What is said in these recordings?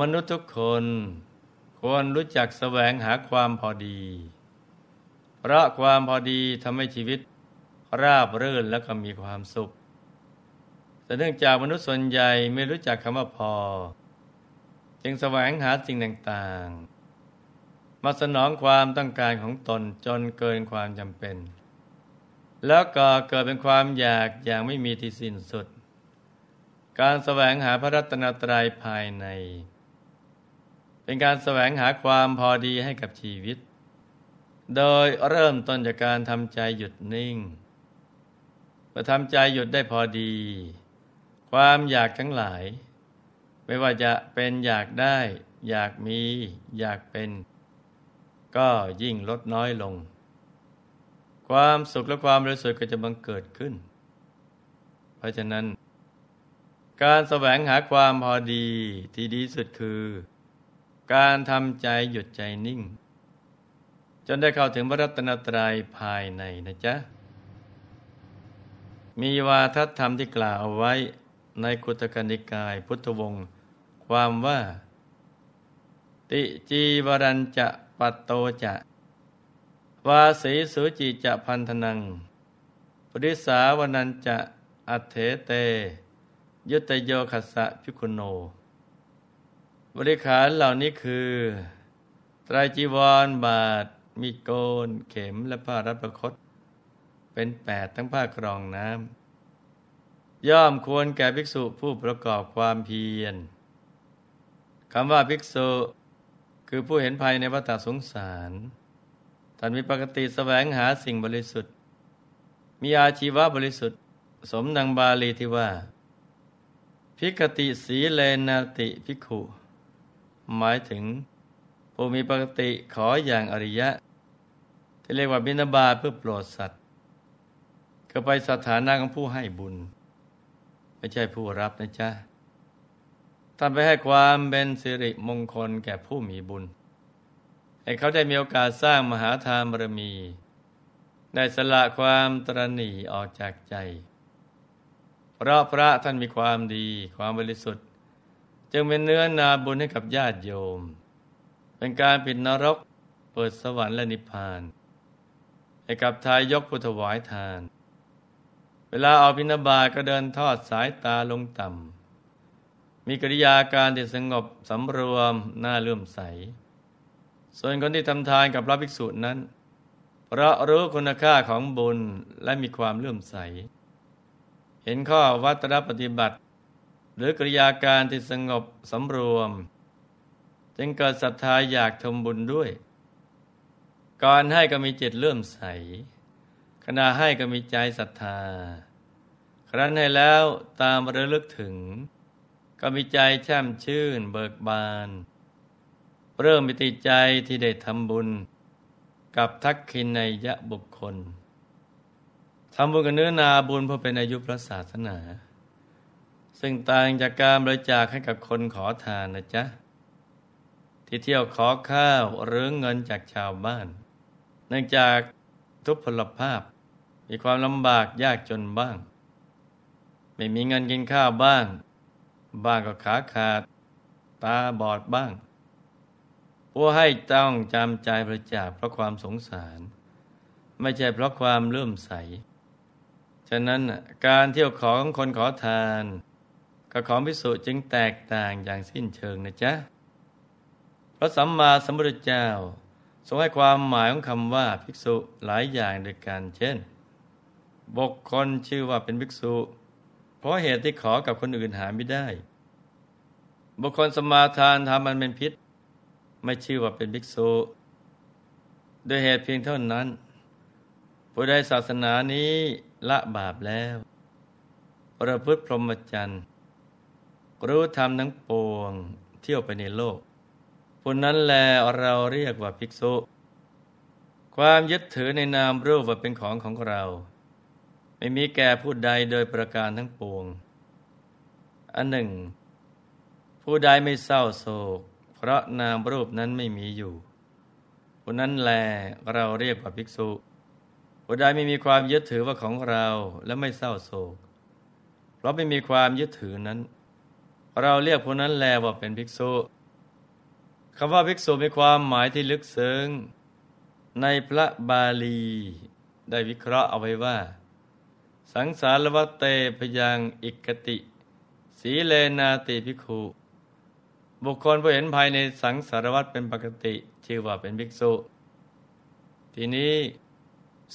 มนุษย์ทุกคนควรรู้จักแสวงหาความพอดี เพราะความพอดีทำให้ชีวิตราบรื่นและก็มีความสุข แต่เนื่องจากมนุษย์ส่วนใหญ่ไม่รู้จักคำว่าพอ จึงแสวงหาสิ่งต่างๆ มาสนองความต้องการของตนจนเกินความจำเป็น แล้วก็เกิดเป็นความอยากอย่างไม่มีที่สิ้นสุด การแสวงหาพระรัตนตรัยภายใน เป็นการแสวงหาความพอดีให้กับชีวิต โดยเริ่มต้นจากการทำใจหยุดนิ่งเมื่อทำใจหยุดได้พอดี ความอยากทั้งหลาย ไม่ว่าจะเป็นอยากได้ อยากมี อยากเป็น ก็ยิ่งลดน้อยลง ความสุขและความบริสุทธิ์ก็จะบังเกิดขึ้น เพราะฉะนั้น การแสวงหาความพอดีที่ดีสุดคือ การทำใจหยุดใจนิ่ง จนได้เข้าถึงพระรัตนตรัยภายในนะจ๊ะ มีวาทธรรมที่กล่าวเอาไว้ในกุตกนิกายพุทธวงศ์ความว่า ติจีวรัญจะปัตโตจะ วาสีสุจิจะพันธนัง ปริสาวนันจะอัเถเต ยุตโยคัสสะพิคุโน บริขารเหล่านี้คือไตรจีวรบาท มีโกน เข็มและผ้ารับประคต เป็นแปดทั้งผ้ากรองน้ำย่อมควรแก่ภิกษุผู้ประกอบความเพียรคำว่าภิกษุคือผู้เห็นภัยในวัฏสงสารท่านมีปกติแสวงหาสิ่งบริสุทธิ์ มีอาชีวะบริสุทธิ์ สมดังบาลีที่ว่า พิกติสีเลนาติภิกขุ หมายถึงผู้มีปกติขออย่างอริยะ ที่เรียกว่าบิณฑบาตเพื่อโปรดสัตว์ ก็ไปสถานะของผู้ให้บุญ ไม่ใช่ผู้รับนะจ๊ะทำไปให้ความเป็นสิริมงคลแก่ผู้มีบุญ ให้เขาได้มีโอกาสสร้างมหาทานบารมี ได้สละความตรณีออกจากใจ เพราะพระท่านมีความดีความบริสุทธิ์ จึงเป็นเนื้อนาบุญให้กับญาติโยม เป็นการปิดนรก เปิดสวรรค์และนิพพาน ให้กับทายยกพุทธวายทาน เวลาออกพินาบาก็เดินทอดสายตาลงต่ำ มีกิริยาการที่สงบสำรวมน่าเลื่อมใส ส่วนคนที่ทำทานกับพระภิกษุนั้นเพราะรู้คุณค่าของบุญและมีความเลื่อมใส เห็นข้อวัตรปฏิบัติ หรือกริยาการที่สงบสำรวม จึงเกิดศรัทธาอยากทำบุญด้วย ก่อนให้ก็มีจิตเลื่อมใส ขณะให้ก็มีใจศรัทธา ครั้นให้แล้วตามระลึกถึง ก็มีใจแช่มชื่นเบิกบาน เริ่มมีติใจที่ได้ทำบุญ กับทักขินในยะบุคคลทำบุญกับเนื้อนาบุญเพื่อเป็นอายุพระศาสนา ซึ่งต่างจากการบริจาคให้กับคนขอทานนะจ๊ะ ที่เที่ยวขอข้าวหรือเงินจากชาวบ้าน เนื่องจากทุพพลภาพ มีความลำบากยากจนบ้าง ไม่มีเงินกินข้าวบ้าง บ้างก็ขาขาด ตาบอดบ้างผู้ให้ต้องจำใจบริจาคเพราะความสงสาร ไม่ใช่เพราะความเลื่อมใส ฉะนั้นการเที่ยวขอของคนขอทาน กับของพิสุจึงแตกต่างอย่างสิ้นเชิงนะจ๊ะ พระสัมมาสัมพุทธเจ้าทรงให้ความหมายของคำว่าภิกษุหลายอย่างด้วยกัน เช่น บุคคลชื่อว่าเป็นภิกษุ เพราะเหตุที่ขอกับคนอื่นหาไม่ได้ บุคคลสมาทานทำมันเป็นพิษ ไม่ชื่อว่าเป็นภิกษุ โดยเหตุเพียงเท่านั้น ผู้ใดศาสนานี้ละบาปแล้ว ประพฤติพรหมจรรย์ รู้ธรรมทั้งปวงเที่ยวไปในโลกผู้นั้นแลเราเรียกว่าภิกษุ ความยึดถือในนามรูปว่าเป็นของของเรา ไม่มีแก่ผู้ใดโดยประการทั้งปวง อันหนึ่ง ผู้ใดไม่เศร้าโศก เพราะนามรูปนั้นไม่มีอยู่ผู้นั้นแลเราเรียกว่าภิกษุผู้ใดไม่มีความยึดถือว่าของเราและไม่เศร้าโศก เพราะไม่มีความยึดถือนั้น เราเรียกผู้นั้นแลว่าเป็นภิกษุคำว่าภิกษุมีความหมายที่ลึกซึ้งในพระบาลี ได้วิเคราะห์เอาไว้ว่า สังสารวัตเตพยังอิกติ สีเลนาติภิกขุ บุคคลผู้เห็นภายในสังสารวัตเป็นปกติ ชื่อว่าเป็นภิกษุ ทีนี้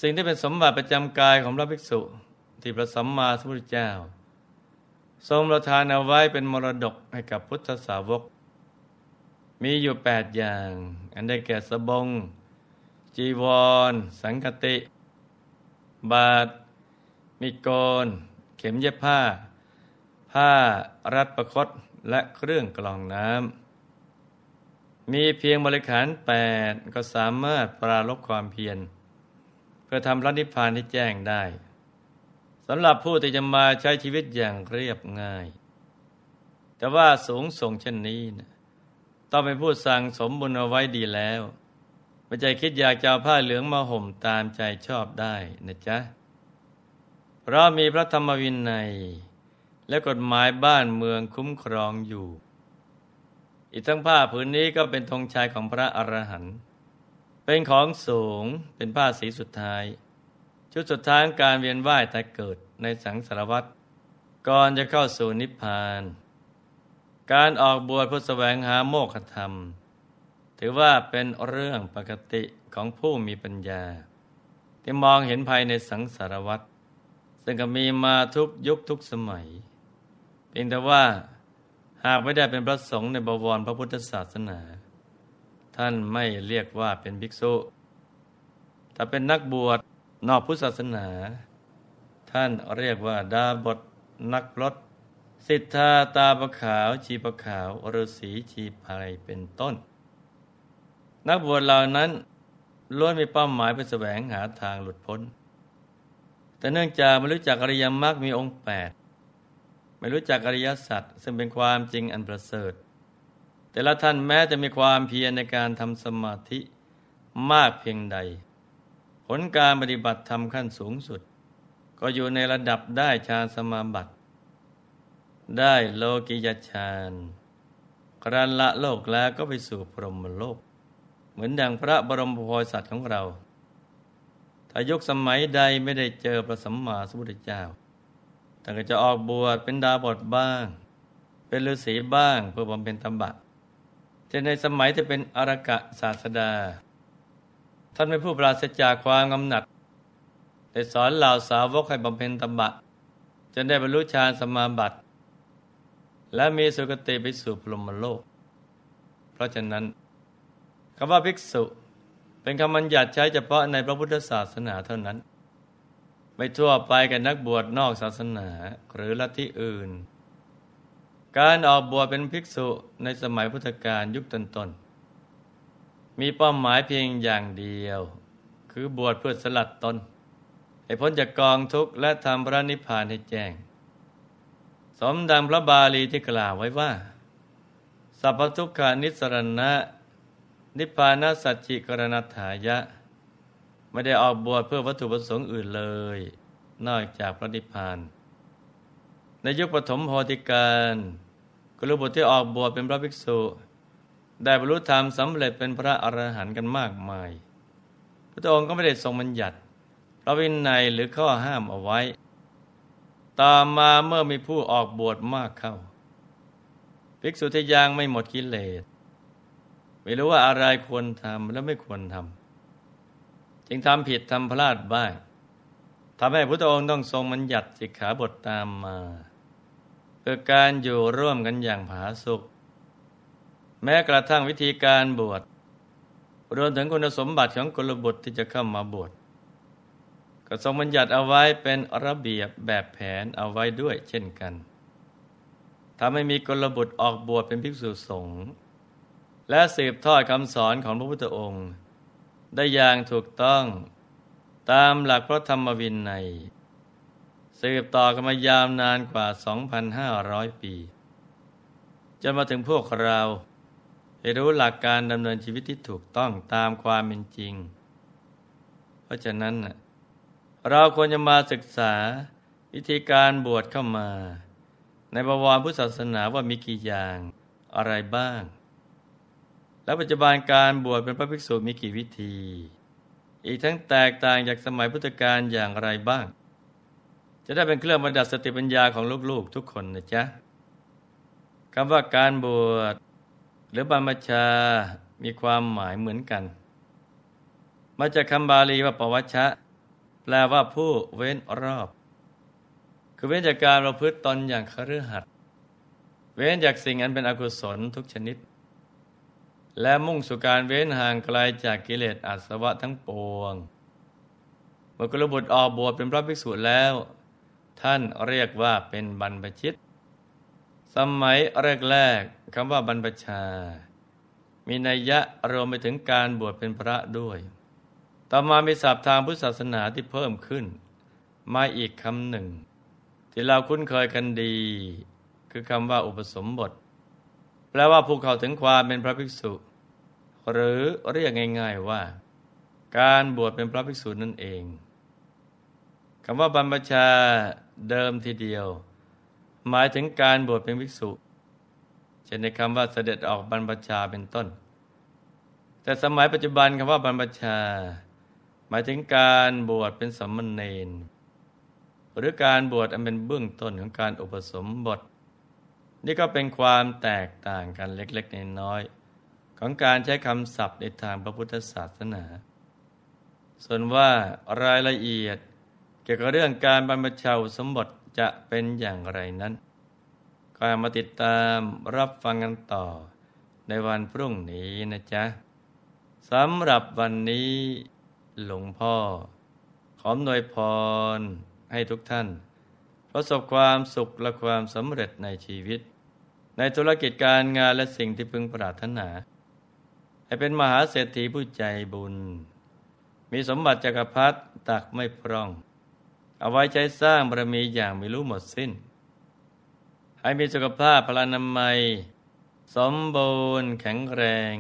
สิ่งที่เป็นสมบัติประจำกายของพระภิกษุ ที่พระสัมมาสัมพุทธเจ้า ทรงประทานเอาไว้เป็นมรดกให้กับพุทธสาวก มีอยู่แปดอย่าง อันได้แก่สบง จีวร สังกติ บาท มีโกน เข็มเย็บผ้า ผ้ารัดประคตและเครื่องกรองน้ำ มีเพียงบริขารแปดก็สามารถปราลบความเพียร เพื่อทำพระนิพพานที่แจ้งได้ สำหรับผู้ที่จะมาใช้ชีวิตอย่างเรียบง่าย แต่ว่าสูงส่งเช่นนี้นะต้องเป็นผู้สั่งสมบุญเอาไว้ดีแล้วไม่ใจคิดอยากจะเอาผ้าเหลืองมาห่มตามใจชอบได้นะจ๊ะ เพราะมีพระธรรมวินัย และกฎหมายบ้านเมืองคุ้มครองอยู่ อีกทั้งผ้าผืนนี้ก็เป็นธงชัยของพระอรหันต์เป็นของสูงเป็นผ้าสีสุดท้าย ชุดสุดท้ายการเวียนว่ายแต่เกิดในสังสารวัตรก่อนจะเข้าสู่นิพพาน การออกบวชเพื่อแสวงหาโมกขธรรม ถือว่าเป็นเรื่องปกติของผู้มีปัญญา ที่มองเห็นภายในสังสารวัฏซึ่งก็มีมาทุกยุคทุกสมัย เพียงแต่ว่าหากไม่ได้เป็นพระสงฆ์ในบวรพระพุทธศาสนา ท่านไม่เรียกว่าเป็นภิกษุถ้าเป็นนักบวช นอกพุทธศาสนา ท่านเรียกว่า ดาบทนักรถสิทธาตาประขาว ชีประขาวฤาษีชีพายเป็นต้น นักบวชเหล่านั้นล้วนมีเป้าหมายไปแสวงหาทางหลุดพ้น แต่เนื่องจากไม่รู้จักอริยมรรคมีองค์แปดไม่รู้จักอริยสัจซึ่งเป็นความจริงอันประเสริฐ แต่ละท่านแม้จะมีความเพียรในการทำสมาธิมากเพียงใด ผลการปฏิบัติธรรมขั้นสูงสุด ก็อยู่ในระดับได้ฌานสมาบัติ ได้โลกิยฌานครันละโลกแล้วก็ไปสู่พรหมโลก เหมือนดังพระบรมโพธิสัตว์ของเราถ้ายุคสมัยใดไม่ได้เจอพระสัมมาสัมพุทธเจ้าท่านก็จะออกบวชเป็นดาบทบ้าง เป็นฤาษีบ้างเพื่อบำเพ็ญธรรมะจะในสมัยที่เป็นอรกะศาสดา ท่านเป็นผู้ปราศจากความกำหนัดแต่สอนเหล่าสาวกให้บำเพ็ญธรรมะจนได้บรรลุฌานสมาบัติ และมีสุคติไปสู่พรหมโลก เพราะฉะนั้นคำว่าภิกษุ เป็นคำบัญญัติใช้เฉพาะในพระพุทธศาสนาเท่านั้น ไม่ทั่วไปกับนักบวชนอกศาสนาหรือลัทธิอื่น การออกบวชเป็นภิกษุในสมัยพุทธกาลยุคต้นๆ มีเป้าหมายเพียงอย่างเดียว คือบวชเพื่อสลัดตน ให้พ้นจากกองทุกข์และทำพระนิพพานให้แจ้ง สมดังพระบาลีที่กล่าวไว้ว่าสัพพทุกขานิสรณะ นิพพานาสัจจิกรณถายะ ไม่ได้ออกบวชเพื่อวัตถุประสงค์อื่นเลย นอกจากพระนิพพาน ในยุคปฐมโพธิการกลุบุตรที่ออกบวชเป็นพระภิกษุ ได้บรรลุธรรมสำเร็จเป็นพระอรหันต์กันมากมาย พระองค์ก็ไม่ได้ทรงบัญญัติพระวินัยหรือข้อห้ามเอาไว้ ตามมาเมื่อมีผู้ออกบวชมากเข้า ภิกษุที่ยังไม่หมดกิเลสไม่รู้ว่าอะไรควรทำและไม่ควรทำจึงทำผิดทำพลาดบ้างทำให้พระองค์ต้องทรงบัญญัติสิกขาบทตามมาเพื่อการอยู่ร่วมกันอย่างผาสุก แม้กระทั่งวิธีการบวชรวมถึงคุณสมบัติของกุลบุตรที่จะเข้ามาบวชก็ทรงบัญญัติเอาไว้เป็นระเบียบแบบแผนเอาไว้ด้วยเช่นกันทำให้มีกุลบุตรออกบวชเป็นภิกษุสงฆ์และสืบทอดคำสอนของพระพุทธองค์ ได้อย่างถูกต้องตามหลักพระธรรมวินัยสืบต่อกันมายาวนานกว่า 2,500 ปี จนมาถึงพวกเรา ให้รู้หลักการดำเนินชีวิตที่ถูกต้องตามความเป็นจริง เพราะฉะนั้นเราควรจะมาศึกษาวิธีการบวชเข้ามา ในบวรพุทธศาสนาว่ามีกี่อย่างอะไรบ้าง และปัจจุบันการบวชเป็นพระภิกษุมีกี่วิธี อีกทั้งแตกต่างจากสมัยพุทธกาลอย่างไรบ้าง จะได้เป็นเครื่องบรรดับสติปัญญาของลูกๆทุกคนนะจ๊ะคำว่าการบวช หรือบรรพชามีความหมายเหมือนกัน มาจากคำบาลีว่าปวัชชะ แปลว่าผู้เว้นรอบ คือเว้นจากการประพฤติตนอย่างคฤหัสถ์เว้นจากสิ่งอันเป็นอกุศลทุกชนิด และมุ่งสู่การเว้นห่างไกลจากกิเลสอาสวะทั้งปวงเมื่อกระบุตรออกบวชเป็นพระภิกษุแล้ว ท่านเรียกว่าเป็นบรรพชิต สมัยแรกๆ คำว่าบรรพชา มีนัยยะรวมไปถึงการบวชเป็นพระด้วย ต่อมามีศัพท์ทางพุทธศาสนาที่เพิ่มขึ้น มาอีกคำหนึ่ง ที่เราคุ้นเคยกันดี คือคำว่าอุปสมบท แปลว่าผู้เข้าถึงความเป็นพระภิกษุ หรือเรียกง่าย ๆว่า การบวชเป็นพระภิกษุนั่นเองคำว่าบรรพชาเดิมทีเดียว หมายถึงการบวชเป็นภิกษุ ช่นในคำว่าเสด็จออกบรรพชาเป็นต้น แต่สมัยปัจจุบันคำว่าบรรพชา หมายถึงการบวชเป็นสมณเณรหรือการบวชอันเป็นเบื้องต้นของการอุปสมบท นี่ก็เป็นความแตกต่างกันเล็กๆน้อยๆของการใช้คำศัพท์ในทางพระพุทธศาสนา ส่วนว่ารายละเอียด เกี่ยวกับเรื่องการบรรพชาสมบทจะเป็นอย่างไรนั้น ก็มาติดตามรับฟังกันต่อในวันพรุ่งนี้นะจ๊ะสำหรับวันนี้หลวงพ่อ ขอหน่วยพรให้ทุกท่าน ประสบความสุขและความสำเร็จในชีวิต ในธุรกิจการงานและสิ่งที่พึงปรารถนา ให้เป็นมหาเศรษฐีผู้ใจบุญ มีสมบัติจักรพรรดิตักไม่พร่อง เอาไว้ใช้สร้างบารมีอย่างไม่รู้หมดสิ้น ให้มีสุขภาพพลานามัย สมบูรณ์แข็งแรง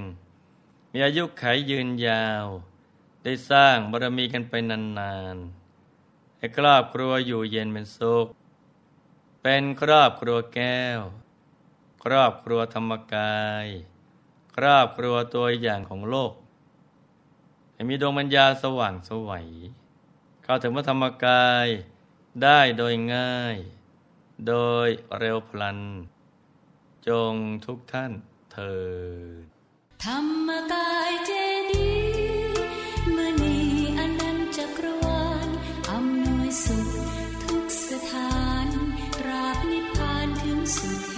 มีอายุขัยยืนยาว ได้สร้างบารมีกันไปนานๆให้ครอบครัวอยู่เย็นเป็นสุข เป็นครอบครัวแก้ว ครอบครัวธรรมกาย ครอบครัวตัวอย่างของโลก ให้มีดวงปัญญาสว่างสวัยเข้าถึงพระธรรมกายได้โดยง่าย โดยเร็วพลัน จงทุกท่านเถิดธรรมกายเจดีมณีอนันตจักรวาลอำนวยสุขทุกสถานราบนิพพานถึงสุข